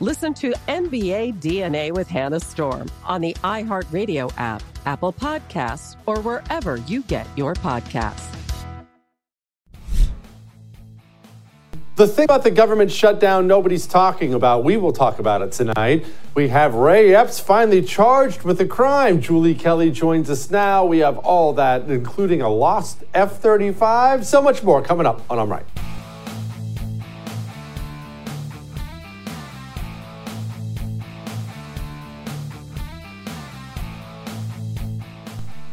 Listen to NBA DNA with Hannah Storm on the iHeartRadio app, Apple Podcasts, or wherever you get your podcasts. The thing about the government shutdown nobody's talking about, we will talk about it tonight. We have Ray Epps finally charged with a crime. Julie Kelly joins us now. We have all that, including a lost F 35. So much more coming up on I'm Right.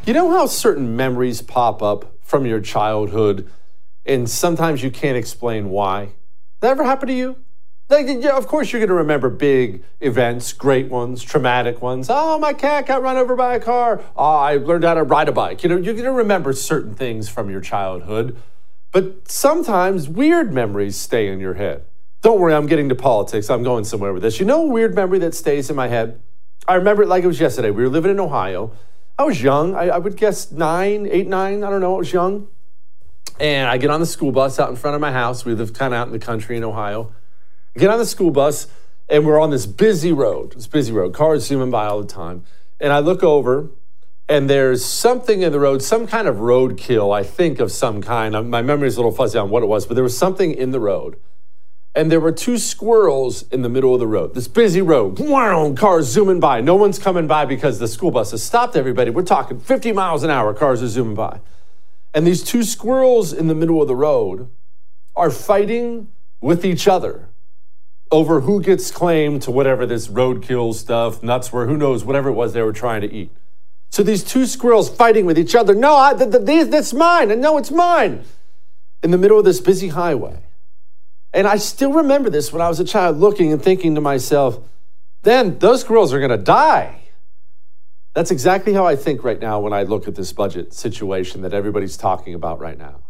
You know how certain memories pop up from your childhood and sometimes you can't explain why? That ever happened to you? Like, yeah, of course, you're going to remember big events, great ones, traumatic ones. Oh, my cat got run over by a car. Oh, I learned how to ride a bike. You know, you're going to remember certain things from your childhood. But sometimes weird memories stay in your head. Don't worry, I'm getting to politics. I'm going somewhere with this. You know a weird memory that stays in my head? I remember it like it was yesterday. We were living in Ohio. I was young. I, I, would guess nine, eight, nine. I don't know. I was young. And I get on the school bus out in front of my house. We live kind of out in the country in Ohio. I get on the school bus, and we're on this busy road. This busy road. Cars zooming by all the time. And I look over, and there's something in the road, some kind of roadkill, I think of some kind. My memory is a little fuzzy on what it was, but there was something in the road and there were two squirrels in the middle of the road. This busy road, wow, cars zooming by. No one's coming by because the school bus has stopped everybody. We're talking 50 miles an hour, cars are zooming by. And these two squirrels in the middle of the road are fighting with each other over who gets claim to whatever this roadkill stuff, nuts were, who knows, whatever it was they were trying to eat. So these two squirrels fighting with each other. No, I, th- th- that's mine. And no, it's mine. In the middle of this busy highway. And I still remember this when I was a child looking and thinking to myself, then those girls are going to die. That's exactly how I think right now when I look at this budget situation that everybody's talking about right now.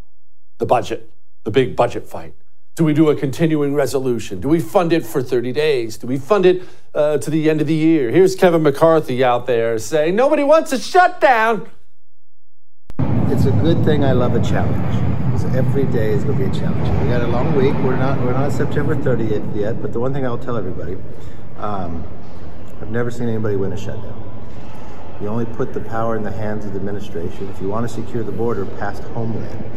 The budget, the big budget fight. Do we do a continuing resolution? Do we fund it for 30 days? Do we fund it uh, to the end of the year? Here's Kevin McCarthy out there saying, nobody wants a shutdown. It's a good thing I love a challenge every day is going to be a challenge. We got a long week. We're not we're not September 30th yet, but the one thing I'll tell everybody, um, I've never seen anybody win a shutdown. You only put the power in the hands of the administration. If you want to secure the border, pass Homeland.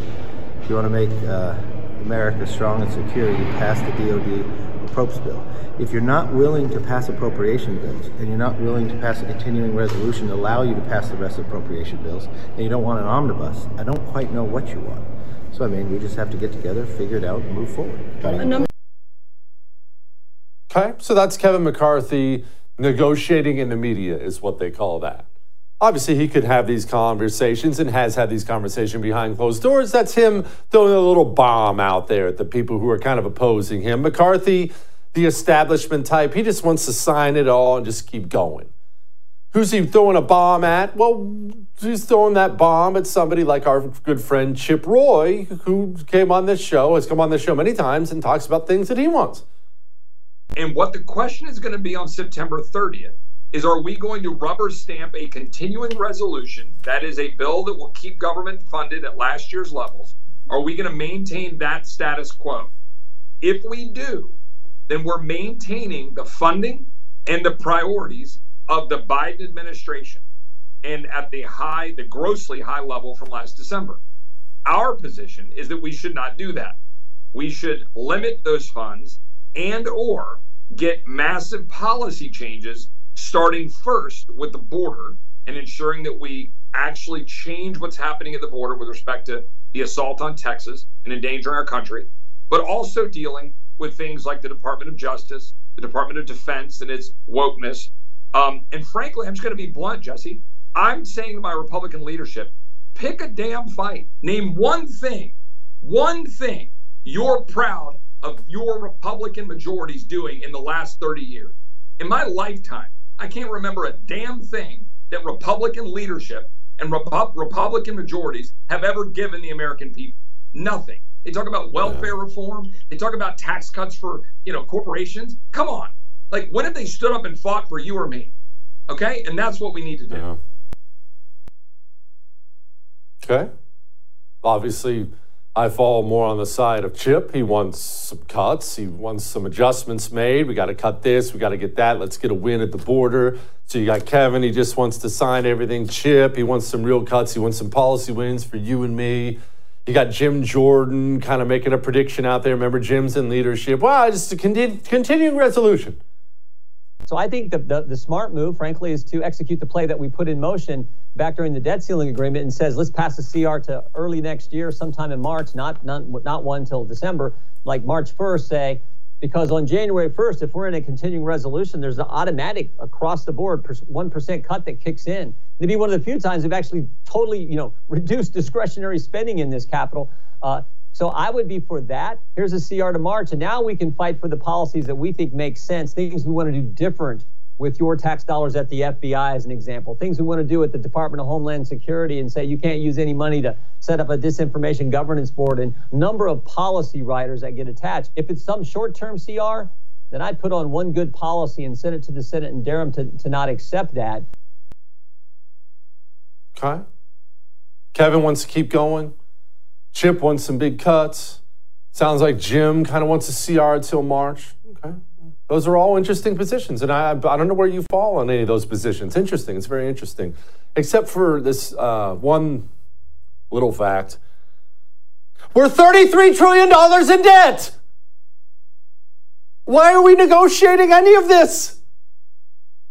If you want to make uh, America strong and secure, you pass the DoD approps bill. If you're not willing to pass appropriation bills and you're not willing to pass a continuing resolution to allow you to pass the rest of appropriation bills, and you don't want an omnibus, I don't quite know what you want. So I mean, we just have to get together, figure it out, and move forward. Okay, so that's Kevin McCarthy negotiating in the media, is what they call that. Obviously, he could have these conversations and has had these conversations behind closed doors. That's him throwing a little bomb out there at the people who are kind of opposing him. McCarthy, the establishment type, he just wants to sign it all and just keep going. Who's he throwing a bomb at? Well, he's throwing that bomb at somebody like our good friend Chip Roy, who came on this show, has come on this show many times and talks about things that he wants. And what the question is going to be on September 30th is are we going to rubber stamp a continuing resolution that is a bill that will keep government funded at last year's levels? Are we going to maintain that status quo? If we do, then we're maintaining the funding and the priorities of the Biden administration and at the high, the grossly high level from last December. Our position is that we should not do that. We should limit those funds and or get massive policy changes starting first with the border and ensuring that we actually change what's happening at the border with respect to the assault on Texas and endangering our country, but also dealing with things like the Department of Justice, the Department of Defense, and its wokeness. Um, and frankly, I'm just going to be blunt, Jesse. I'm saying to my Republican leadership, pick a damn fight. Name one thing, one thing you're proud of your Republican majorities doing in the last 30 years. In my lifetime, I can't remember a damn thing that Republican leadership and Repu- Republican majorities have ever given the American people. Nothing. They talk about welfare yeah. reform. They talk about tax cuts for you know corporations. Come on, like what if they stood up and fought for you or me? Okay, and that's what we need to do. Yeah. Okay. Obviously, I fall more on the side of Chip. He wants some cuts. He wants some adjustments made. We got to cut this. We got to get that. Let's get a win at the border. So you got Kevin. He just wants to sign everything. Chip. He wants some real cuts. He wants some policy wins for you and me. You got Jim Jordan kind of making a prediction out there. Remember, Jim's in leadership. Wow, just a continuing resolution. So I think the, the, the, smart move, frankly, is to execute the play that we put in motion back during the debt ceiling agreement and says, let's pass the CR to early next year, sometime in March, not, not, not one till December, like March 1st, say, because on January 1st, if we're in a continuing resolution, there's an automatic across the board 1% cut that kicks in. It'd be one of the few times we've actually totally, you know, reduced discretionary spending in this capital. Uh, so I would be for that. Here's a CR to March, and now we can fight for the policies that we think make sense, things we want to do different with your tax dollars at the FBI, as an example, things we want to do at the Department of Homeland Security and say you can't use any money to set up a disinformation governance board and number of policy riders that get attached. If it's some short term CR, then I'd put on one good policy and send it to the Senate and dare them to, to not accept that. Okay. Kevin wants to keep going. Chip wants some big cuts. Sounds like Jim kind of wants a CR until March. Okay. Those are all interesting positions. And I, I don't know where you fall on any of those positions. Interesting. It's very interesting. Except for this uh, one little fact we're $33 trillion in debt. Why are we negotiating any of this?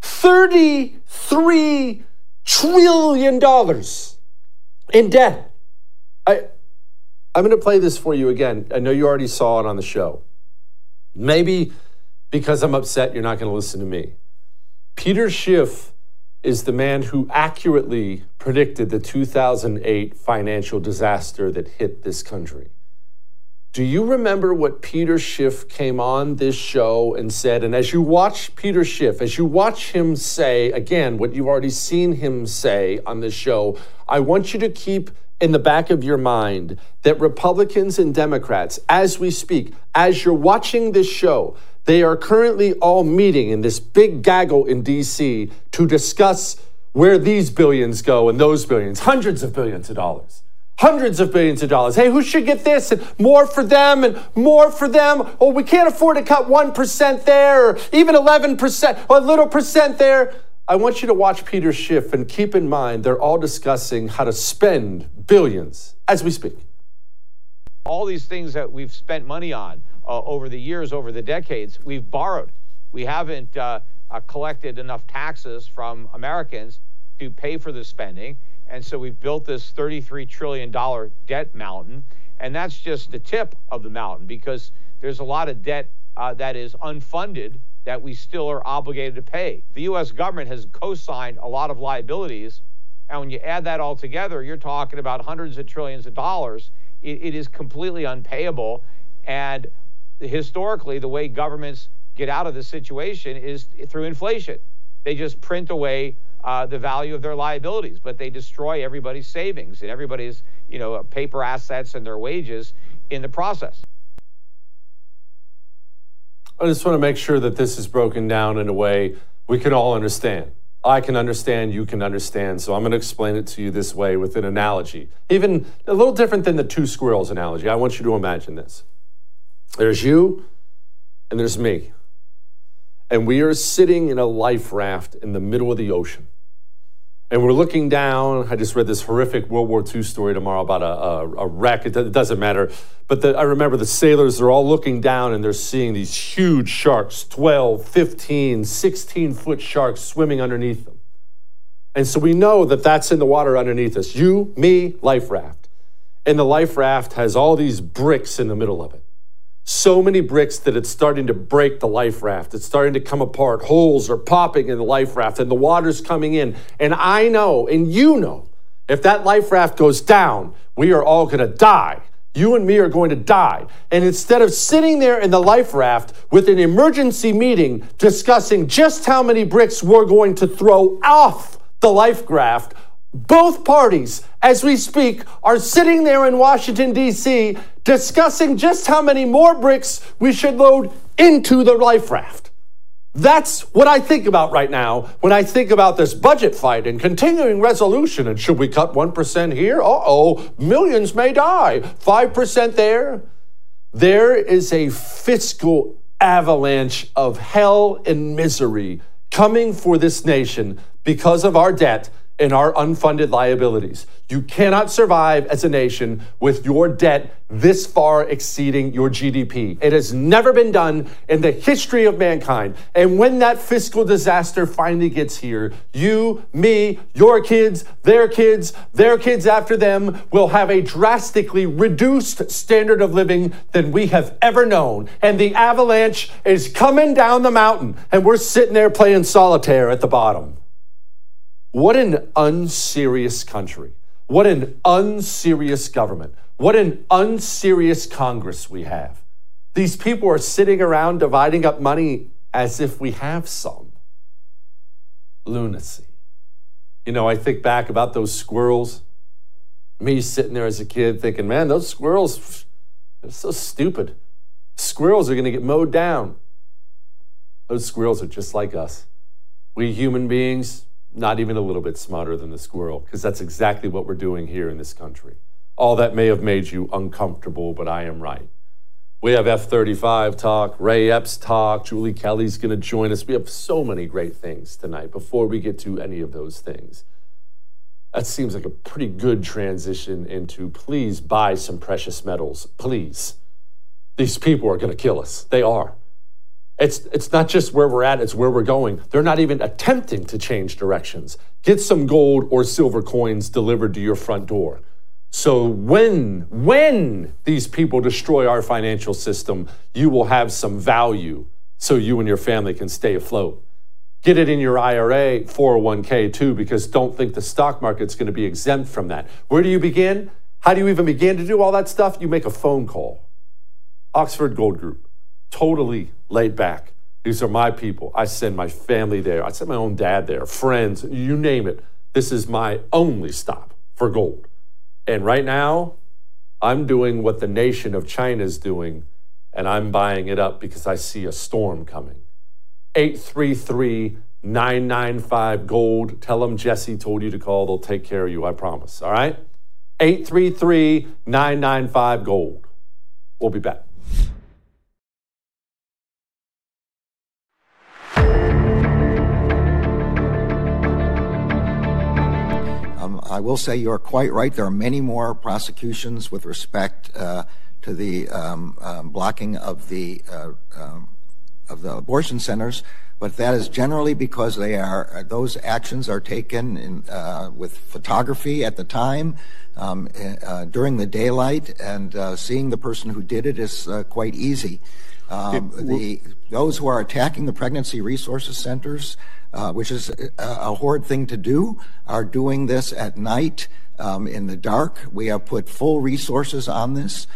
$33 trillion in debt. I, I'm going to play this for you again. I know you already saw it on the show. Maybe because I'm upset, you're not going to listen to me. Peter Schiff is the man who accurately predicted the 2008 financial disaster that hit this country. Do you remember what Peter Schiff came on this show and said? And as you watch Peter Schiff, as you watch him say, again, what you've already seen him say on this show, I want you to keep in the back of your mind that Republicans and Democrats, as we speak, as you're watching this show, they are currently all meeting in this big gaggle in DC to discuss where these billions go and those billions, hundreds of billions of dollars. Hundreds of billions of dollars. Hey, who should get this? And more for them and more for them. Oh, we can't afford to cut 1% there or even 11% or a little percent there. I want you to watch Peter Schiff and keep in mind they're all discussing how to spend billions as we speak. All these things that we've spent money on uh, over the years, over the decades, we've borrowed. We haven't uh, uh, collected enough taxes from Americans to pay for the spending. And so we've built this $33 trillion debt mountain. And that's just the tip of the mountain because there's a lot of debt uh, that is unfunded that we still are obligated to pay. The U.S. government has co signed a lot of liabilities. And when you add that all together, you're talking about hundreds of trillions of dollars. it, it is completely unpayable. And historically, the way governments get out of this situation is through inflation. They just print away uh, the value of their liabilities, but they destroy everybody's savings and everybody's you know paper assets and their wages in the process. I just want to make sure that this is broken down in a way we can all understand. I can understand, you can understand. So I'm going to explain it to you this way with an analogy, even a little different than the two squirrels analogy. I want you to imagine this. There's you, and there's me. And we are sitting in a life raft in the middle of the ocean. And we're looking down. I just read this horrific World War II story tomorrow about a, a, a wreck. It, it, doesn't matter. But the, I remember the sailors, they're all looking down and they're seeing these huge sharks 12, 15, 16 foot sharks swimming underneath them. And so we know that that's in the water underneath us. You, me, life raft. And the life raft has all these bricks in the middle of it so many bricks that it's starting to break the life raft. It's starting to come apart. Holes are popping in the life raft and the water's coming in. And I know, and you know, if that life raft goes down, we are all going to die. You and me are going to die. And instead of sitting there in the life raft with an emergency meeting discussing just how many bricks we're going to throw off the life raft, both parties, as we speak, are sitting there in Washington, D.C., discussing just how many more bricks we should load into the life raft. That's what I think about right now when I think about this budget fight and continuing resolution. And should we cut 1% here? Uh oh, millions may die. 5% there. There is a fiscal avalanche of hell and misery coming for this nation because of our debt and our unfunded liabilities. You cannot survive as a nation with your debt this far exceeding your GDP. It has never been done in the history of mankind. And when that fiscal disaster finally gets here, you, me, your kids, their kids, their kids after them will have a drastically reduced standard of living than we have ever known. And the avalanche is coming down the mountain, and we're sitting there playing solitaire at the bottom. What an unserious country. What an unserious government. What an unserious Congress we have. These people are sitting around dividing up money as if we have some. Lunacy. You know, I think back about those squirrels. Me sitting there as a kid thinking, man, those squirrels, they're so stupid. Squirrels are going to get mowed down. Those squirrels are just like us. We human beings, not even a little bit smarter than the squirrel, because that's exactly what we're doing here in this country. All that may have made you uncomfortable, but I am right. We have F 35 talk, Ray Epps talk, Julie Kelly's going to join us. We have so many great things tonight before we get to any of those things. That seems like a pretty good transition into please buy some precious metals, please. These people are going to kill us. They are. It's, it's not just where we're at, it's where we're going. They're not even attempting to change directions. Get some gold or silver coins delivered to your front door. So when when these people destroy our financial system, you will have some value so you and your family can stay afloat. Get it in your IRA, 401k too because don't think the stock market's going to be exempt from that. Where do you begin? How do you even begin to do all that stuff? You make a phone call. Oxford Gold Group totally laid back. These are my people. I send my family there. I send my own dad there, friends, you name it. This is my only stop for gold. And right now, I'm doing what the nation of China is doing, and I'm buying it up because I see a storm coming. 833 995 Gold. Tell them Jesse told you to call. They'll take care of you, I promise. All right? 833 995 Gold. We'll be back. I will say you're quite right. There are many more prosecutions with respect uh, to the um, um, blocking of the uh, um, of the abortion centers. but that is generally because they are those actions are taken in, uh, with photography at the time um, uh, during the daylight, and uh, seeing the person who did it is uh, quite easy. Um, the those who are attacking the pregnancy resources centers, uh, which is a, a horrid thing to do, are doing this at night um, in the dark. We have put full resources on this.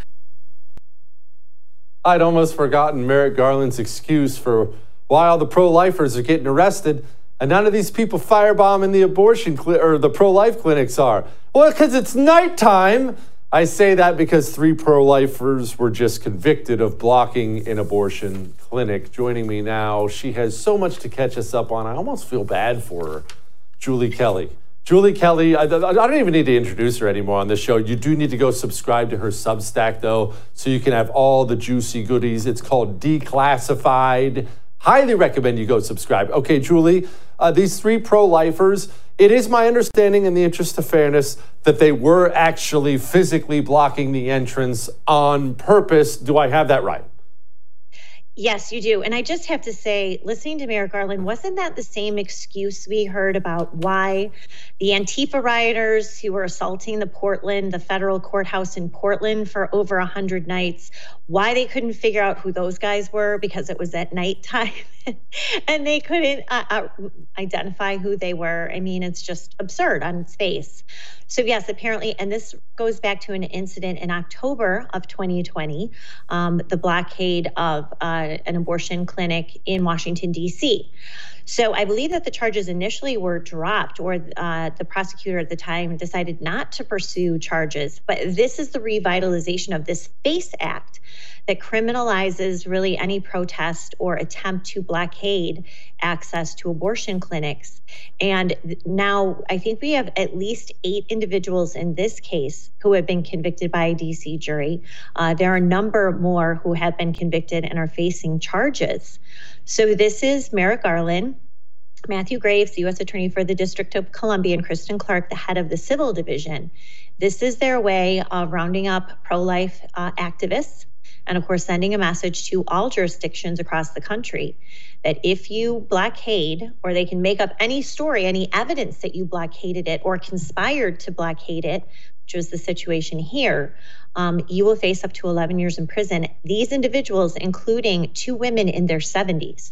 I'd almost forgotten Merrick Garland's excuse for why all the pro-lifers are getting arrested and none of these people firebombing the abortion cli- or the pro-life clinics are. Well, because it's nighttime. I say that because three pro-lifers were just convicted of blocking an abortion clinic. Joining me now, she has so much to catch us up on. I almost feel bad for her. Julie Kelly. Julie Kelly, I, I, don't even need to introduce her anymore on this show. You do need to go subscribe to her Substack, though, so you can have all the juicy goodies. It's called Declassified. Highly recommend you go subscribe. Okay, Julie, uh, these three pro lifers, it is my understanding, in the interest of fairness, that they were actually physically blocking the entrance on purpose. Do I have that right? Yes, you do. And I just have to say, listening to Merrick Garland, wasn't that the same excuse we heard about why the Antifa rioters who were assaulting the Portland, the federal courthouse in Portland for over 100 nights, why they couldn't figure out who those guys were because it was at nighttime and they couldn't uh, uh, identify who they were? I mean, it's just absurd on its face. So, yes, apparently, and this goes back to an incident in October of 2020, um, the blockade of uh, an abortion clinic in Washington, D.C. So I believe that the charges initially were dropped, or uh, the prosecutor at the time decided not to pursue charges. But this is the revitalization of this FACE Act that criminalizes really any protest or attempt to blockade access to abortion clinics. And now I think we have at least eight individuals in this case who have been convicted by a DC jury. Uh, there are a number more who have been convicted and are facing charges. So this is Merrick Garland. Matthew Graves, the U.S. Attorney for the District of Columbia, and Kristen Clarke, the head of the Civil Division. This is their way of rounding up pro life uh, activists and of course, sending a message to all jurisdictions across the country that if you blockade, or they can make up any story, any evidence that you blockaded it or conspired to blockade it, which was the situation here, um, you will face up to 11 years in prison. These individuals, including two women in their 70s,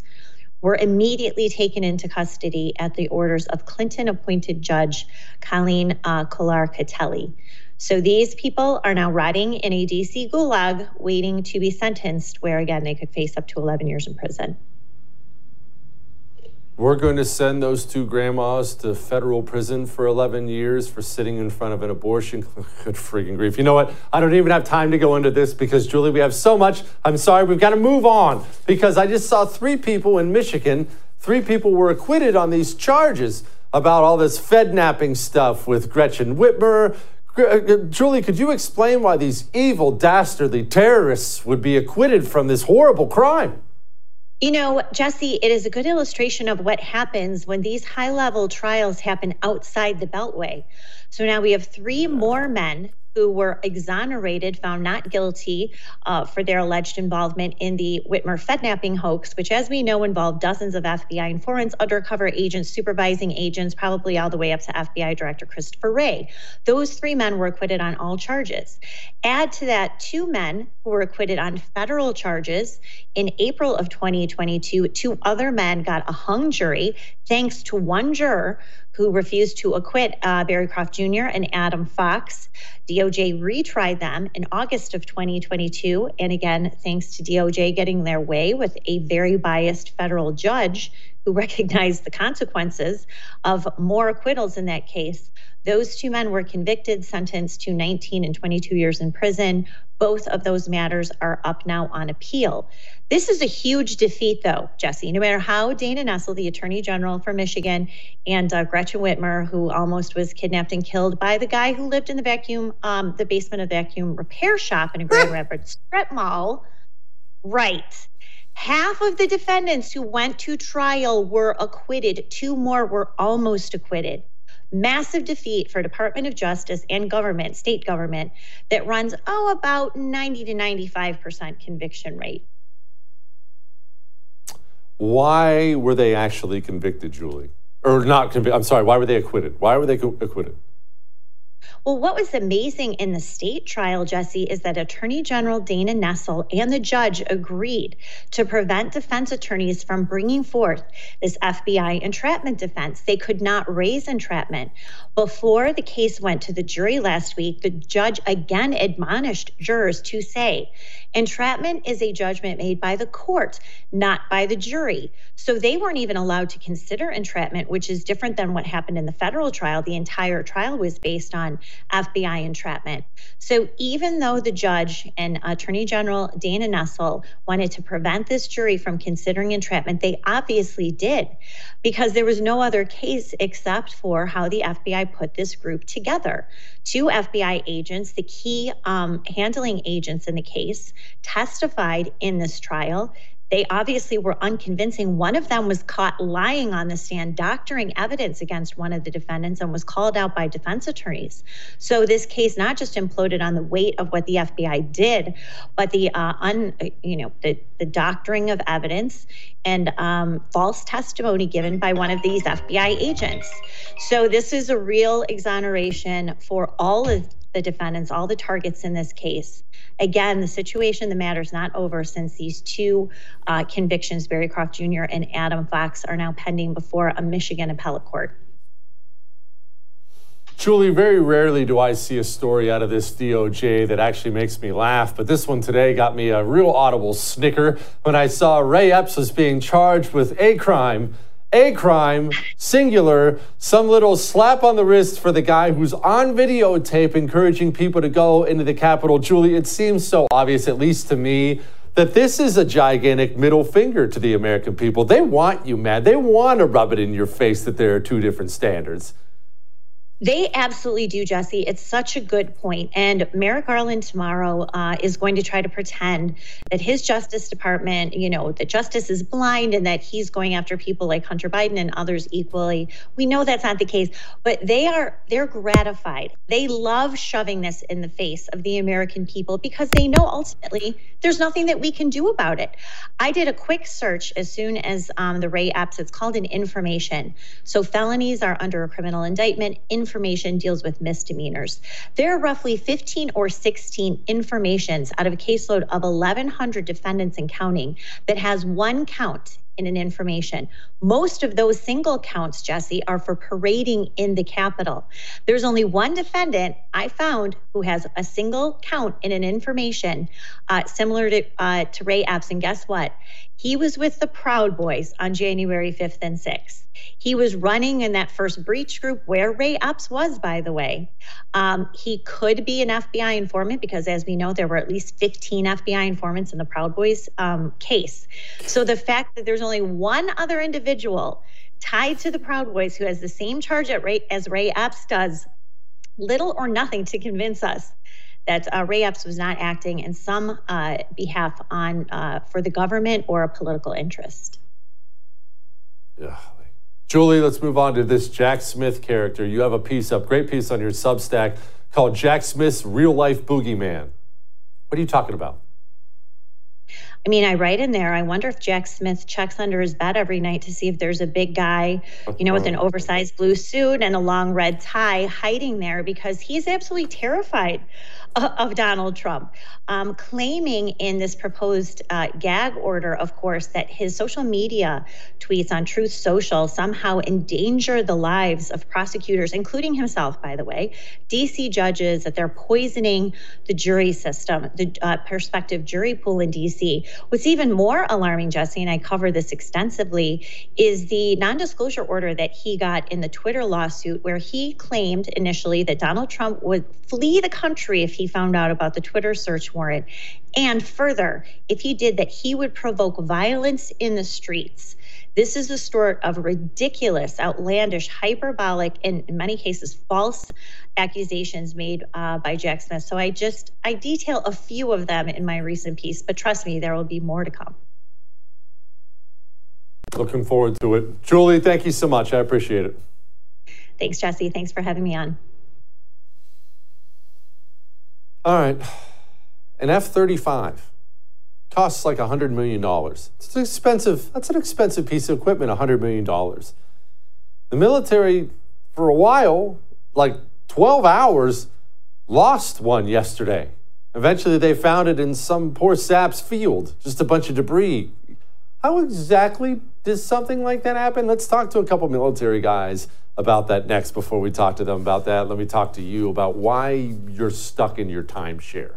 were immediately taken into custody at the orders of Clinton appointed Judge Colleen uh, Kollar-Kotelly. So these people are now rotting in a DC gulag waiting to be sentenced, where again they could face up to 11 years in prison. We're going to send those two grandmas to federal prison for 11 years for sitting in front of an abortion. Good freaking grief. You know what? I don't even have time to go into this because, Julie, we have so much. I'm sorry, we've got to move on because I just saw three people in Michigan. Three people were acquitted on these charges about all this Fed napping stuff with Gretchen Whitmer, Uh, uh, Julie, could you explain why these evil, dastardly terrorists would be acquitted from this horrible crime? You know, Jesse, it is a good illustration of what happens when these high level trials happen outside the Beltway. So now we have three more men who were exonerated, found not guilty uh, for their alleged involvement in the Whitmer Fednapping hoax, which, as we know, involved dozens of FBI informants, undercover agents, supervising agents, probably all the way up to FBI Director Christopher Wray. Those three men were acquitted on all charges. Add to that two men who were acquitted on federal charges. In April of 2022, two other men got a hung jury thanks to one juror who refused to acquit uh, Barry Croft Jr. and Adam Fox. DOJ retried them in August of 2022. And again, thanks to DOJ getting their way with a very biased federal judge who recognized the consequences of more acquittals in that case. Those two men were convicted, sentenced to 19 and 22 years in prison. Both of those matters are up now on appeal. This is a huge defeat, though, Jesse. No matter how Dana Nessel, the Attorney General for Michigan, and uh, Gretchen Whitmer, who almost was kidnapped and killed by the guy who lived in the vacuum, um, the basement of the vacuum repair shop in a Grand Rapids strip mall, right? Half of the defendants who went to trial were acquitted. Two more were almost acquitted massive defeat for Department of Justice and government, state government, that runs, oh, about 90 to 95% conviction rate. Why were they actually convicted, Julie? Or not convicted? I'm sorry, why were they acquitted? Why were they acquitted? Well, what was amazing in the state trial, Jesse, is that Attorney General Dana Nessel and the judge agreed to prevent defense attorneys from bringing forth this FBI entrapment defense. They could not raise entrapment. Before the case went to the jury last week, the judge again admonished jurors to say, entrapment is a judgment made by the court, not by the jury. So they weren't even allowed to consider entrapment, which is different than what happened in the federal trial. The entire trial was based on FBI entrapment. So even though the judge and Attorney General Dana Nessel wanted to prevent this jury from considering entrapment, they obviously did because there was no other case except for how the FBI put this group together. Two FBI agents, the key um, handling agents in the case, testified in this trial they obviously were unconvincing. One of them was caught lying on the stand, doctoring evidence against one of the defendants, and was called out by defense attorneys. So this case not just imploded on the weight of what the FBI did, but the uh, un, you know, the, the doctoring of evidence and um, false testimony given by one of these FBI agents. So this is a real exoneration for all of the defendants, all the targets in this case. Again, the situation, the matter is not over since these two uh, convictions, Barry Croft Jr. and Adam Fox, are now pending before a Michigan appellate court. Julie, very rarely do I see a story out of this DOJ that actually makes me laugh, but this one today got me a real audible snicker when I saw Ray Epps was being charged with a crime a crime, singular, some little slap on the wrist for the guy who's on videotape encouraging people to go into the Capitol. Julie, it seems so obvious, at least to me, that this is a gigantic middle finger to the American people. They want you mad. They want to rub it in your face that there are two different standards. They absolutely do, Jesse. It's such a good point. And Merrick Garland tomorrow uh, is going to try to pretend that his Justice Department, you know, that justice is blind and that he's going after people like Hunter Biden and others equally. We know that's not the case, but they are they're gratified. They love shoving this in the face of the American people because they know ultimately there's nothing that we can do about it. I did a quick search as soon as um, the Ray Epps. It's called an information. So felonies are under a criminal indictment. In information deals with misdemeanors. There are roughly 15 or 16 informations out of a caseload of 1,100 defendants and counting that has one count in an information. Most of those single counts, Jesse, are for parading in the Capitol. There's only one defendant I found who has a single count in an information uh, similar to, uh, to Ray Epps. And guess what? He was with the Proud Boys on January 5th and 6th. He was running in that first breach group where Ray Epps was, by the way. Um, he could be an FBI informant because, as we know, there were at least 15 FBI informants in the Proud Boys um, case. So the fact that there's only one other individual tied to the Proud Boys who has the same charge Ray, as Ray Epps does, little or nothing to convince us that uh, Ray Epps was not acting in some uh, behalf on uh, for the government or a political interest. Yeah, Julie, let's move on to this Jack Smith character. You have a piece up, great piece on your Substack called Jack Smith's Real Life Boogeyman. What are you talking about? I mean, I write in there, I wonder if Jack Smith checks under his bed every night to see if there's a big guy, you know, with an oversized blue suit and a long red tie hiding there because he's absolutely terrified of Donald Trump, um, claiming in this proposed uh, gag order, of course, that his social media tweets on Truth Social somehow endanger the lives of prosecutors, including himself, by the way, DC judges, that they're poisoning the jury system, the uh, prospective jury pool in DC. What's even more alarming, Jesse, and I cover this extensively, is the non disclosure order that he got in the Twitter lawsuit, where he claimed initially that Donald Trump would flee the country if he found out about the Twitter search warrant. And further, if he did that, he would provoke violence in the streets. This is the sort of ridiculous, outlandish, hyperbolic, and in many cases false accusations made uh, by Jack Smith. So I just I detail a few of them in my recent piece, but trust me, there will be more to come. Looking forward to it. Julie, thank you so much. I appreciate it. Thanks, Jesse. Thanks for having me on. All right. An F 35 costs like $100 million. It's an expensive, that's an expensive piece of equipment, $100 million. The military, for a while, like 12 hours, lost one yesterday. Eventually, they found it in some poor sap's field, just a bunch of debris. How exactly does something like that happen? Let's talk to a couple military guys about that next before we talk to them about that. Let me talk to you about why you're stuck in your timeshare.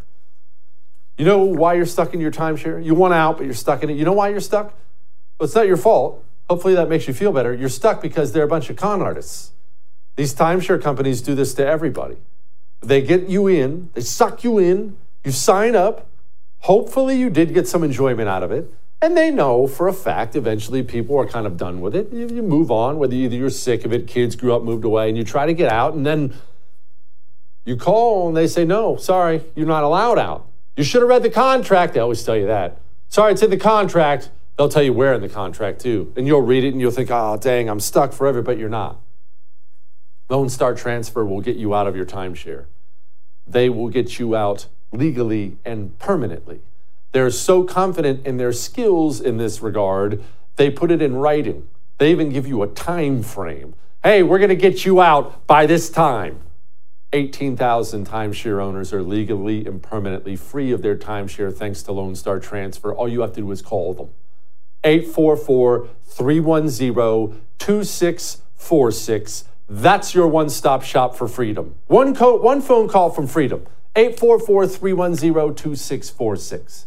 You know why you're stuck in your timeshare? You want out, but you're stuck in it. You know why you're stuck? Well, it's not your fault. Hopefully that makes you feel better. You're stuck because they're a bunch of con artists. These timeshare companies do this to everybody. They get you in, they suck you in, you sign up. Hopefully you did get some enjoyment out of it. And they know for a fact eventually people are kind of done with it. You, you move on, whether either you're sick of it, kids grew up, moved away, and you try to get out, and then you call and they say, no, sorry, you're not allowed out. You should have read the contract. They always tell you that. Sorry, it's in the contract. They'll tell you where in the contract, too. And you'll read it and you'll think, oh, dang, I'm stuck forever, but you're not. Lone Star Transfer will get you out of your timeshare. They will get you out legally and permanently. They're so confident in their skills in this regard, they put it in writing. They even give you a time frame. Hey, we're going to get you out by this time. 18,000 timeshare owners are legally and permanently free of their timeshare thanks to Lone Star Transfer. All you have to do is call them. 844 310 2646. That's your one stop shop for freedom. One, co- one phone call from freedom. 844 310 2646.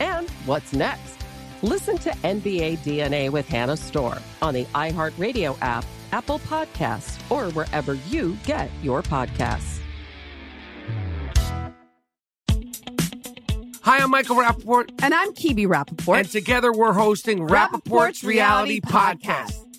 And what's next? Listen to NBA DNA with Hannah Storm on the iHeartRadio app, Apple Podcasts, or wherever you get your podcasts. Hi, I'm Michael Rapaport. And I'm Kebby Rapaport. And together we're hosting Rapaport's, Reality, Podcast.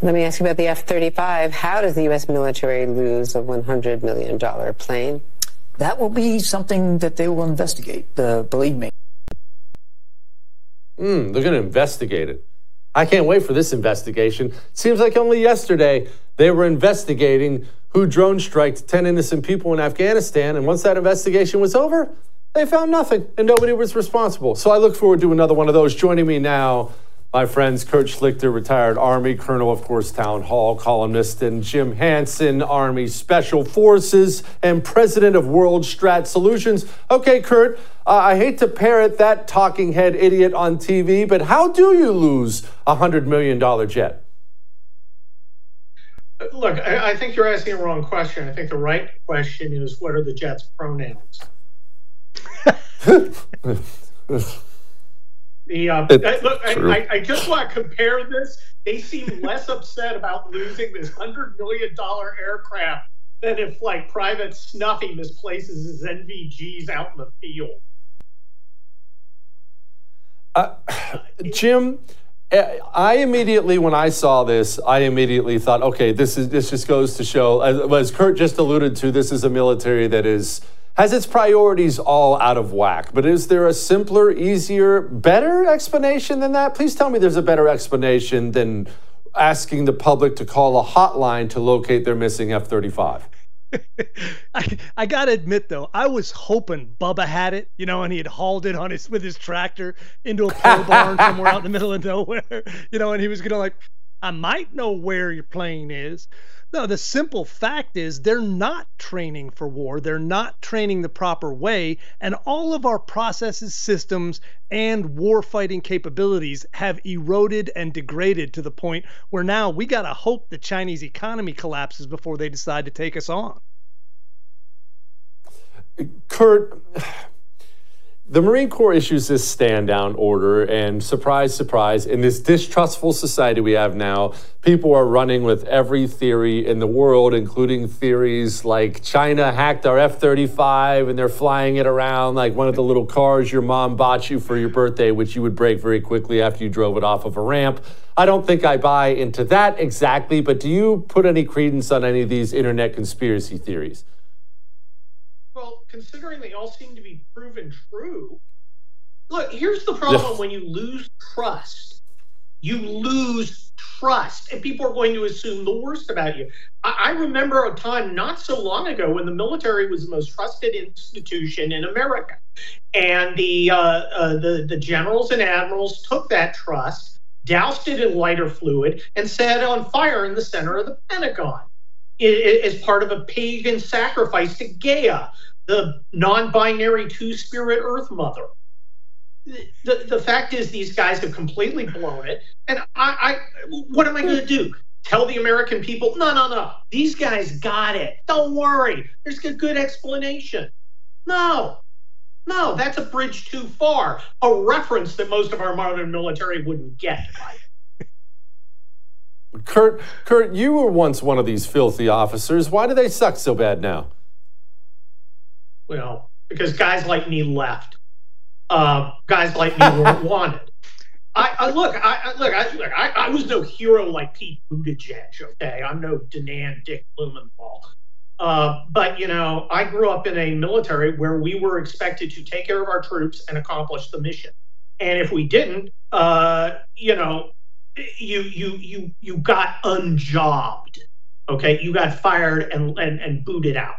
Let me ask you about the F 35. How does the U.S. military lose a $100 million plane? That will be something that they will investigate, uh, believe me. Mm, they're going to investigate it. I can't wait for this investigation. Seems like only yesterday they were investigating who drone striked 10 innocent people in Afghanistan. And once that investigation was over, they found nothing and nobody was responsible. So I look forward to another one of those. Joining me now my friends Kurt Schlichter, retired Army Colonel, of course, Townhall columnist, and Jim Hanson, Army Special Forces and President of World Strat Solutions. Okay, Kurt, uh, I hate to parrot that talking head idiot on TV, but how do you lose a $100 million jet? Look, I, I think you're asking the wrong question. I think the right question is what are the jet's pronouns? The uh, I, look, I, I, just want to compare this. They seem less upset about losing this hundred million dollar aircraft than if like Private Snuffy misplaces his NVGs out in the field. Uh, Jim, eh, I immediately, when I saw this, I immediately thought, okay, this is this just goes to show, as, as Kurt just alluded to, this is a military that is has its priorities all out of whack. But is there a simpler, easier, better explanation than that? Please tell me there's a better explanation than asking the public to call a hotline to locate their missing F 35. I, I gotta admit though, I was hoping Bubba had it, you know, and he had hauled it on his with his tractor into a pole barn somewhere out in the middle of nowhere, you know, and he was gonna like, I might know where your plane is. No, the simple fact is they're not training for war. They're not training the proper way. And all of our processes, systems, and war fighting capabilities have eroded and degraded to the point where now we got to hope the Chinese economy collapses before they decide to take us on. Kurt, the Marine Corps issues this stand down order, and surprise, surprise, in this distrustful society we have now, people are running with every theory in the world, including theories like China hacked our F 35 and they're flying it around like one of the little cars your mom bought you for your birthday, which you would break very quickly after you drove it off of a ramp. I don't think I buy into that exactly, but do you put any credence on any of these internet conspiracy theories? Well, considering they all seem to be proven true, look, here's the problem when you lose trust. You lose trust, and people are going to assume the worst about you. I, I remember a time not so long ago when the military was the most trusted institution in America, and the uh, uh, the the generals and admirals took that trust, doused it in lighter fluid, and set it on fire in the center of the Pentagon as part of a pagan sacrifice to Gaia, the non-binary two-spirit Earth Mother. The, the fact is, these guys have completely blown it. And I, I what am I going to do? Tell the American people, no, no, no. These guys got it. Don't worry. There's a good explanation. No, no, that's a bridge too far. A reference that most of our modern military wouldn't get. Kurt, Kurt, you were once one of these filthy officers. Why do they suck so bad now? Well, because guys like me left. Uh, guys like me weren't wanted. I, I, look, I, I look, I, look, I, I, was no hero like Pete Buttigieg. Okay, I'm no Da Nang Dick Blumenthal. Uh, but you know, I grew up in a military where we were expected to take care of our troops and accomplish the mission. And if we didn't, uh, you know, you you you you got unjobbed. Okay, you got fired and and, and booted out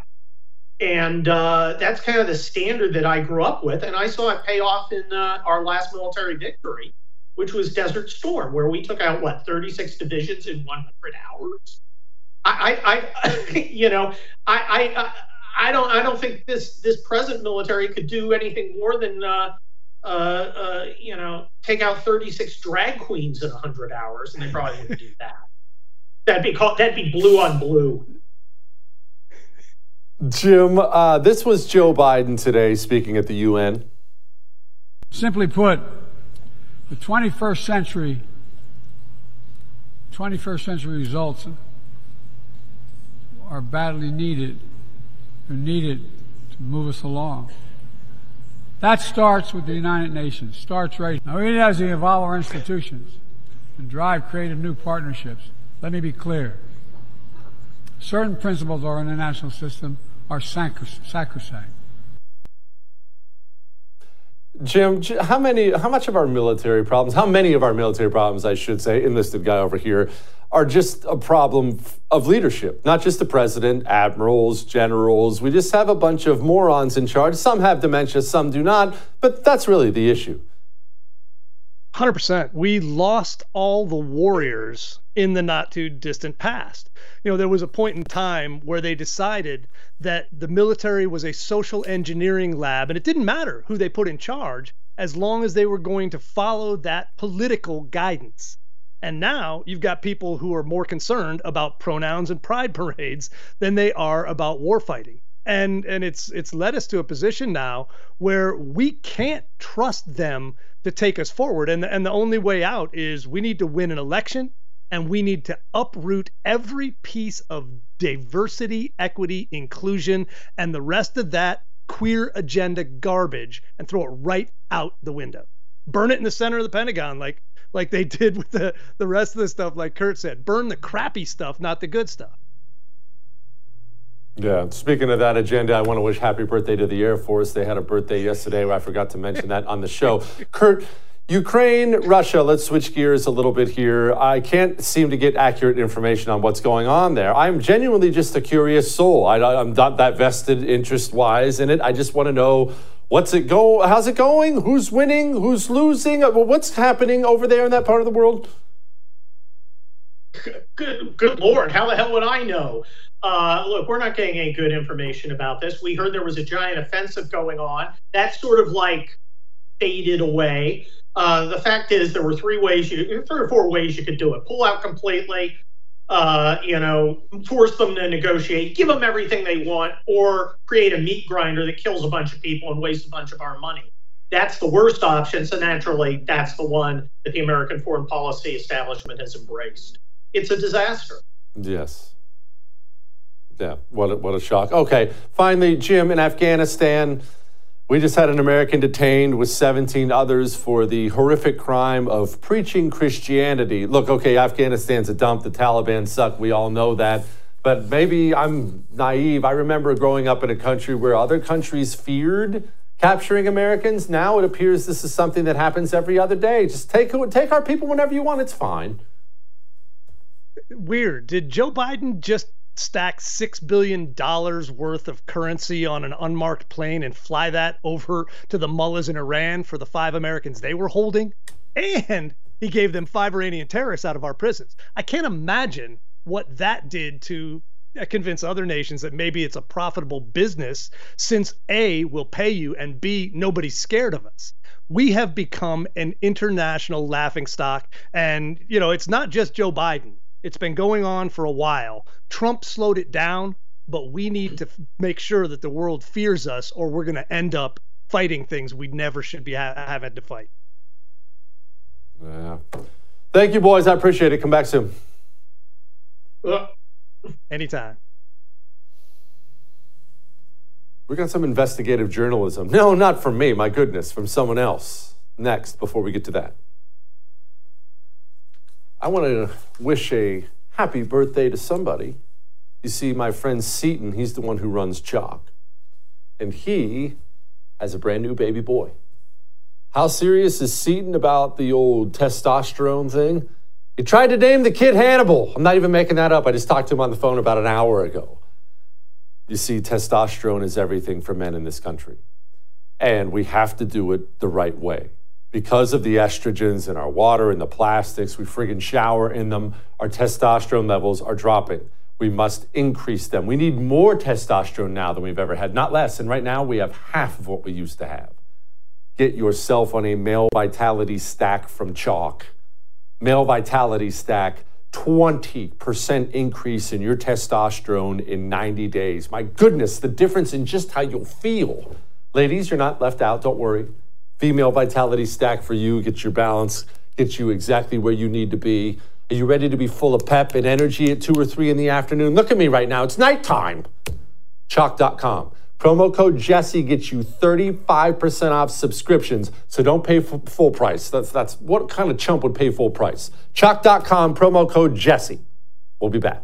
and uh, that's kind of the standard that I grew up with, and I saw it pay off in uh, our last military victory, which was Desert Storm, where we took out what 36 divisions in 100 hours. I, I, I you know, I, I, I don't, I don't think this this present military could do anything more than. Uh, uh, uh, you know, take out 36 drag queens in 100 hours, and they probably wouldn't do that. That'd be called, that'd be blue on blue. Jim, uh, this was Joe Biden today speaking at the UN. Simply put, the 21st century 21st century results are badly needed. They're needed to move us along. That starts with the United Nations. Starts right now. We need to evolve our institutions and drive creative new partnerships. Let me be clear. Certain principles of our international system are sacrosanct. Jim, how many, how much of our military problems, how many of our military problems, I should say, enlisted guy over here, are just a problem of leadership? Not just the president, admirals, generals. We just have a bunch of morons in charge. Some have dementia, some do not, but that's really the issue. 100%. We lost all the warriors in the not too distant past. You know, there was a point in time where they decided that the military was a social engineering lab and it didn't matter who they put in charge as long as they were going to follow that political guidance. And now you've got people who are more concerned about pronouns and pride parades than they are about warfighting. And and it's it's led us to a position now where we can't trust them to take us forward. And the, and the only way out is we need to win an election and we need to uproot every piece of diversity, equity, inclusion, and the rest of that queer agenda garbage and throw it right out the window. Burn it in the center of the Pentagon like like they did with the, the rest of the stuff, like Kurt said. Burn the crappy stuff, not the good stuff. Yeah. Speaking of that agenda, I want to wish happy birthday to the Air Force. They had a birthday yesterday. I forgot to mention that on the show. Kurt, Ukraine, Russia, let's switch gears a little bit here. I can't seem to get accurate information on what's going on there. I'm genuinely just a curious soul. I, am not that vested interest wise in it. I just want to know what's it go how's it going? Who's winning? Who's losing? Uh, what's happening over there in that part of the world? Good, good Lord, how the hell would I know? Uh, look, we're not getting any good information about this. We heard there was a giant offensive going on. That sort of like faded away. Uh, the fact is, there were three ways you, three or four ways you could do it: pull out completely, uh, you know, force them to negotiate, give them everything they want, or create a meat grinder that kills a bunch of people and wastes a bunch of our money. That's the worst option. So naturally, that's the one that the American foreign policy establishment has embraced. It's a disaster. Yes. Yeah. What a, what a shock. Okay. Finally, Jim, in Afghanistan. We just had an American detained with 17 others for the horrific crime of preaching Christianity. Look, okay, Afghanistan's a dump. The Taliban suck. We all know that. But maybe I'm naive. I remember growing up in a country where other countries feared capturing Americans. Now it appears this is something that happens every other day. Just take, take our people whenever you want. It's fine. Weird. Did Joe Biden just stack six billion dollars worth of currency on an unmarked plane and fly that over to the mullahs in Iran for the five Americans they were holding, and he gave them five Iranian terrorists out of our prisons. I can't imagine what that did to uh, convince other nations that maybe it's a profitable business since A will pay you and B nobody's scared of us. We have become an international laughing stock and you know it's not just Joe Biden. It's been going on for a while. Trump slowed it down, but we need to make sure that the world fears us, or we're going to end up fighting things we never should be ha- having to fight. Yeah. Thank you, boys. I appreciate it. Come back soon. Uh, anytime. We got some investigative journalism. No, not from me, my goodness, from someone else. Next, before we get to that. I want to wish a happy birthday to somebody. You see, my friend Seton, he's the one who runs Choq, and he has a brand new baby boy. How serious is Seton about the old testosterone thing? He tried to name the kid Hannibal. I'm not even making that up. I just talked to him on the phone about an hour ago. You see, testosterone is everything for men in this country, and we have to do it the right way because of the estrogens in our water and the plastics, we friggin' shower in them, our testosterone levels are dropping. We must increase them. We need more testosterone now than we've ever had, not less. And right now, we have half of what we used to have. Get yourself on a male vitality stack from Choq. Male vitality stack, 20% increase in your testosterone in 90 days. My goodness, the difference in just how you'll feel. Ladies, you're not left out, don't worry female vitality stack for you, get your balance, get you exactly where you need to be. Are you ready to be full of pep and energy at 2 or 3 in the afternoon? Look at me right now. It's nighttime. Choq.com. Promo code Jesse gets you 35% off subscriptions, so don't pay full price. That's, that's what kind of chump would pay full price. Choq.com, promo code Jesse. We'll be back.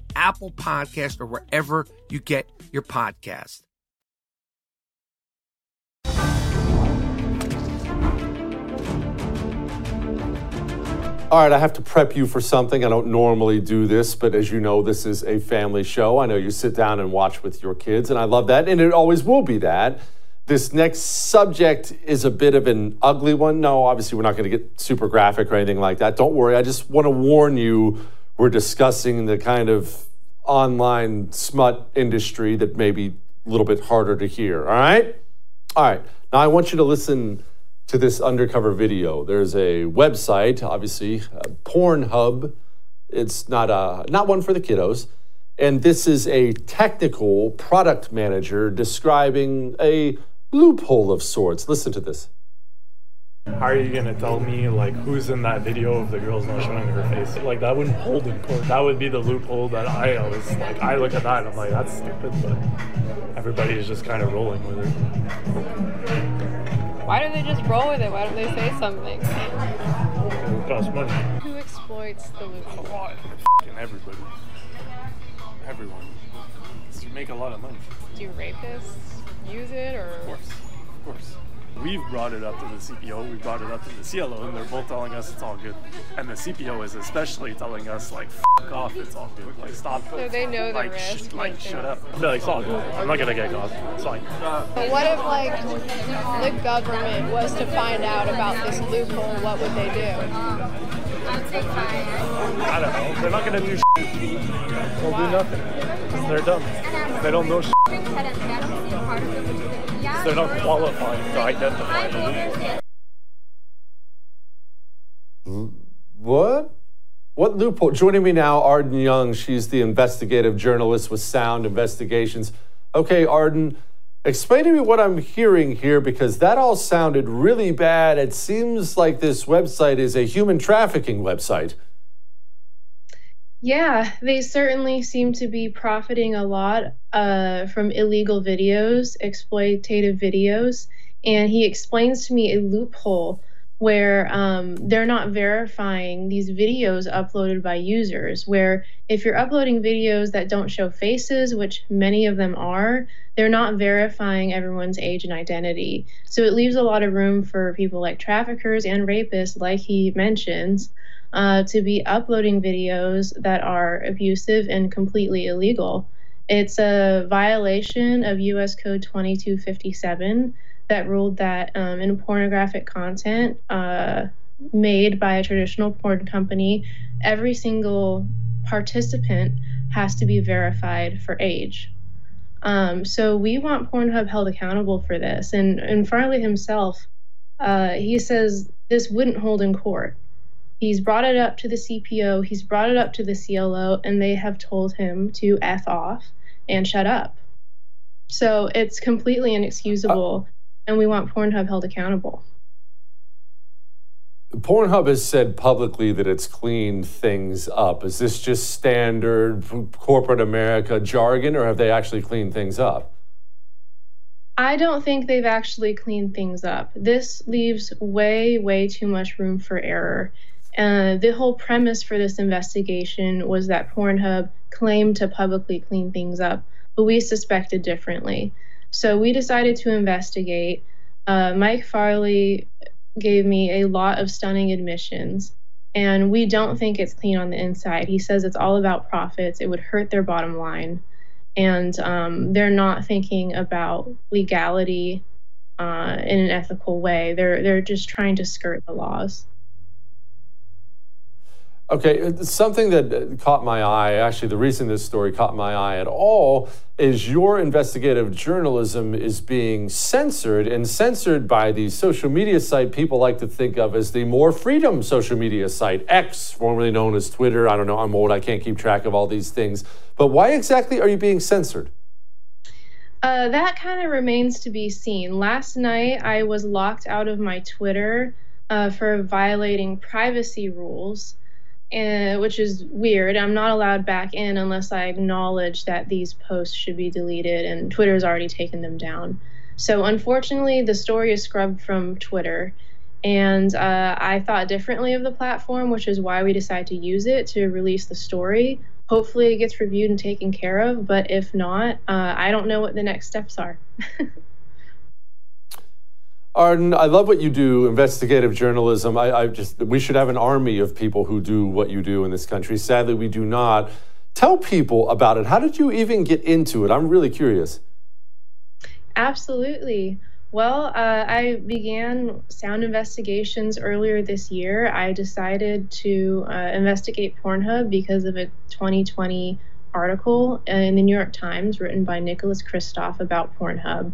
Apple Podcast, or wherever you get your podcast. All right, I have to prep you for something. I don't normally do this, but as you know, this is a family show. I know you sit down and watch with your kids, and I love that, and it always will be that. This next subject is a bit of an ugly one. No, obviously, we're not going to get super graphic or anything like that. Don't worry. I just want to warn you we're discussing the kind of online smut industry that may be a little bit harder to hear. All right? All right. Now, I want you to listen to this undercover video. There's a website, obviously, uh, Pornhub. It's not a not one for the kiddos. And this is a technical product manager describing a loophole of sorts. Listen to this. How are you gonna tell me like who's in that video of the girl's not showing her face? Like that wouldn't hold in court. That would be the loophole that I always like. I look at that and I'm like, that's stupid, but everybody is just kind of rolling with it. Why don't they just roll with it? Why don't they say something? It costs money. Who exploits the loophole? Fucking everybody. Everyone. 'Cause You make a lot of money. Do rapists use it or? Of course. Of course. We've brought it up to the CPO, we brought it up to the CLO, and they're both telling us it's all good. And the CPO is especially telling us like, "Fuck off, it's all good. Like, stop. So they know the like, risk, Sh- like, like, shut up. No, like, it's all good. I'm not gonna get caught. It's fine. But what if like the government was to find out about this loophole? What would they do? I don't know. They're not gonna do. Shit. They'll do nothing. They're dumb. They don't know. Shit. They're not qualified to identify the. What? What loophole? Joining me now, Arden Young. She's the investigative journalist with Sound Investigations. Okay, Arden, explain to me what I'm hearing here because that all sounded really bad. It seems like this website is a human trafficking website. Yeah, they certainly seem to be profiting a lot uh, from illegal videos, exploitative videos. And he explains to me a loophole where um, they're not verifying these videos uploaded by users. Where if you're uploading videos that don't show faces, which many of them are, they're not verifying everyone's age and identity. So it leaves a lot of room for people like traffickers and rapists, like he mentions, uh, to be uploading videos that are abusive and completely illegal. It's a violation of US Code 2257 that ruled that um, in pornographic content uh, made by a traditional porn company, every single participant has to be verified for age. Um, so we want Pornhub held accountable for this. And, and Farley himself, uh, he says this wouldn't hold in court. He's brought it up to the CPO, he's brought it up to the CLO, and they have told him to F off and shut up. So it's completely inexcusable, and we want Pornhub held accountable. Pornhub has said publicly that it's cleaned things up. Is this just standard corporate America jargon, or have they actually cleaned things up? I don't think they've actually cleaned things up. This leaves way, way too much room for error. Uh, the whole premise for this investigation was that Pornhub claimed to publicly clean things up, but we suspected differently. So we decided to investigate. Uh, Mike Farley gave me a lot of stunning admissions, and we don't think it's clean on the inside. He says it's all about profits, it would hurt their bottom line, and um, they're not thinking about legality uh, in an ethical way. They're they're just trying to skirt the laws. Okay, uh, something that uh, caught my eye, actually, the reason this story caught my eye at all is your investigative journalism is being censored and censored by the social media site people like to think of as the more freedom social media site, X, formerly known as Twitter. I don't know, I'm old, I can't keep track of all these things. But why exactly are you being censored? Uh, that kind of remains to be seen. Last night, I was locked out of my Twitter uh, for violating privacy rules uh, which is weird. I'm not allowed back in unless I acknowledge that these posts should be deleted, and Twitter's already taken them down. So, unfortunately, the story is scrubbed from Twitter. And uh, I thought differently of the platform, which is why we decided to use it to release the story. Hopefully, it gets reviewed and taken care of. But if not, uh, I don't know what the next steps are. Arden, I love what you do, investigative journalism. I, I, just we should have an army of people who do what you do in this country. Sadly, we do not. Tell people about it. How did you even get into it? I'm really curious. Absolutely. Well, uh, I began sound investigations earlier this year. I decided to uh, investigate Pornhub because of a 2020 article in the New York Times written by Nicholas Kristof about Pornhub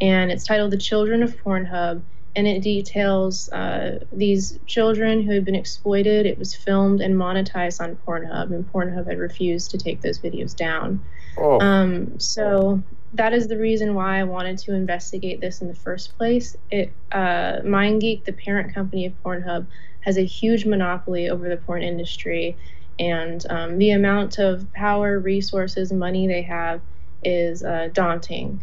and it's titled The Children of Pornhub. And it details uh, these children who had been exploited. It was filmed and monetized on Pornhub, and Pornhub had refused to take those videos down. Oh. Um, so that is the reason why I wanted to investigate this in the first place. It uh, MindGeek, the parent company of Pornhub, has a huge monopoly over the porn industry, and um, the amount of power, resources, money they have is uh, daunting.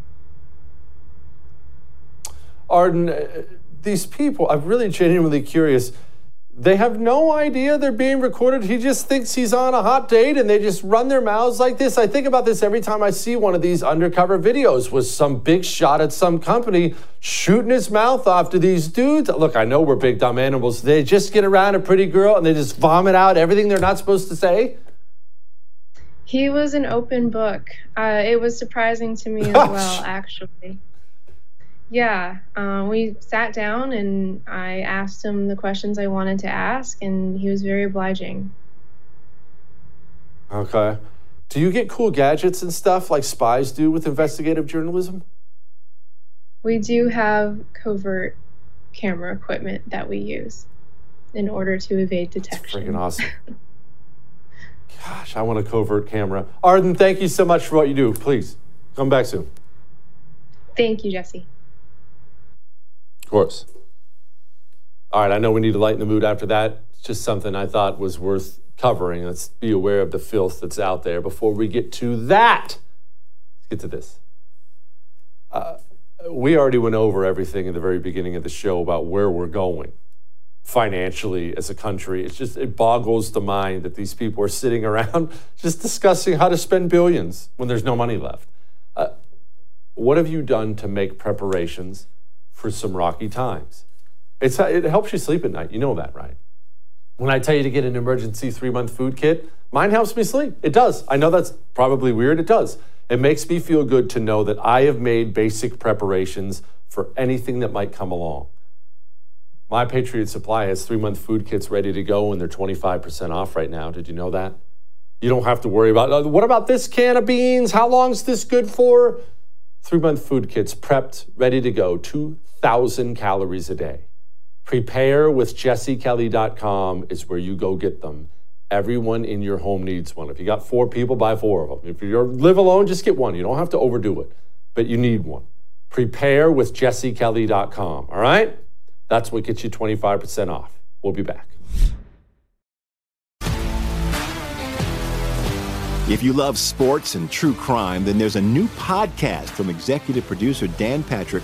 Arden, uh, these people, I'm really genuinely curious. They have no idea they're being recorded. He just thinks he's on a hot date and they just run their mouths like this. I think about this every time I see one of these undercover videos with some big shot at some company shooting his mouth off to these dudes. Look, I know we're big dumb animals. They just get around a pretty girl and they just vomit out everything they're not supposed to say. He was an open book. Uh, it was surprising to me as well, actually. Yeah, uh, we sat down and I asked him the questions I wanted to ask, and he was very obliging. Okay. Do you get cool gadgets and stuff like spies do with investigative journalism? We do have covert camera equipment that we use in order to evade detection. Freaking awesome. Gosh, I want a covert camera. Arden, thank you so much for what you do. Please come back soon. Thank you, Jesse. Of course. All right, I know we need to lighten the mood after that. It's just something I thought was worth covering. Let's be aware of the filth that's out there before we get to that. Let's get to this. Uh, we already went over everything in the very beginning of the show about where we're going financially as a country. It's just, it boggles the mind that these people are sitting around just discussing how to spend billions when there's no money left. Uh, what have you done to make preparations for some rocky times? It's, it helps you sleep at night. You know that, right? When I tell you to get an emergency three month food kit, mine helps me sleep. It does. I know that's probably weird. It does. It makes me feel good to know that I have made basic preparations for anything that might come along. My Patriot Supply has three month food kits ready to go, and they're 25% off right now. Did you know that? You don't have to worry about uh, what about this can of beans? How long's this good for? Three month food kits prepped, ready to go, 2,000 calories a day. Prepare with jessekelly.com is where you go get them. Everyone in your home needs one. If you got four people, buy four of them. If you live alone, just get one. You don't have to overdo it, but you need one. Prepare with jessekelly.com. All right? That's what gets you 25% off. We'll be back. If you love sports and true crime, then there's a new podcast from executive producer Dan Patrick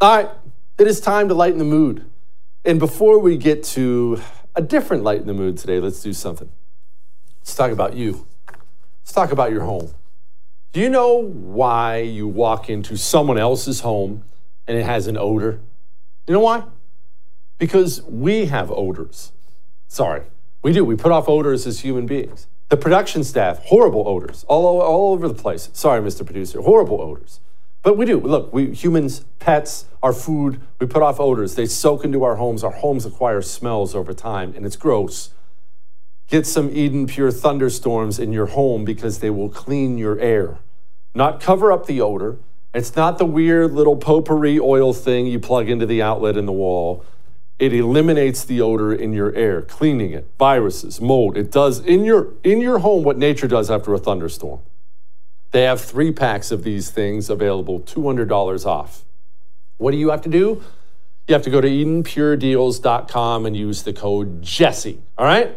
All right, it is time to lighten the mood. And before we get to a different light in the mood today, let's do something. Let's talk about you. Let's talk about your home. Do you know why you walk into someone else's home and it has an odor? You know why? Because we have odors. Sorry, we do. We put off odors as human beings. The production staff, horrible odors all, all over the place. Sorry, Mr. Producer, horrible odors. But we do. Look, we humans, pets, our food, we put off odors. They soak into our homes. Our homes acquire smells over time, and it's gross. Get some Eden Pure thunderstorms in your home because they will clean your air, not cover up the odor. It's not the weird little potpourri oil thing you plug into the outlet in the wall. It eliminates the odor in your air, cleaning it, viruses, mold. It does in your in your home what nature does after a thunderstorm. They have three packs of these things available, $200 off. What do you have to do? You have to go to EdenPureDeals.com and use the code Jesse. All right?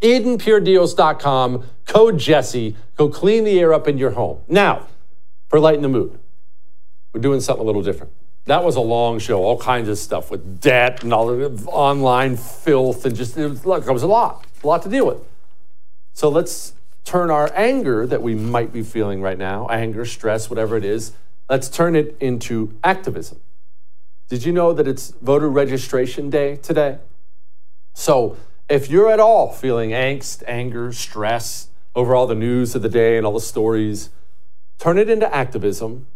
EdenPureDeals.com, code Jesse. Go clean the air up in your home. Now, for lighten the mood, we're doing something a little different. That was a long show, all kinds of stuff with debt and all the online filth and just, it was, look, it was a lot, a lot to deal with. So let's turn our anger that we might be feeling right now, anger, stress, whatever it is, let's turn it into activism. Did you know that it's voter registration day today? So if you're at all feeling angst, anger, stress over all the news of the day and all the stories, turn it into activism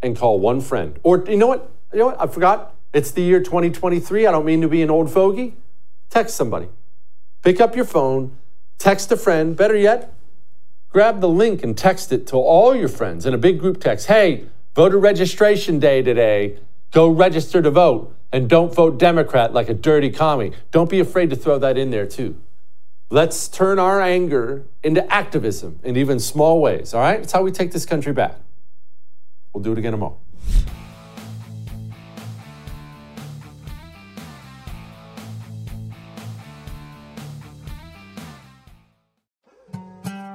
and call one friend. Or you know what? You know what? I forgot. It's the year 2023. I don't mean to be an old fogey. Text somebody. Pick up your phone, text a friend. Better yet, grab the link and text it to all your friends in a big group text. Hey, voter registration day today. Go register to vote and don't vote Democrat like a dirty commie. Don't be afraid to throw that in there too. Let's turn our anger into activism in even small ways, all right? It's how we take this country back. We'll do it again tomorrow.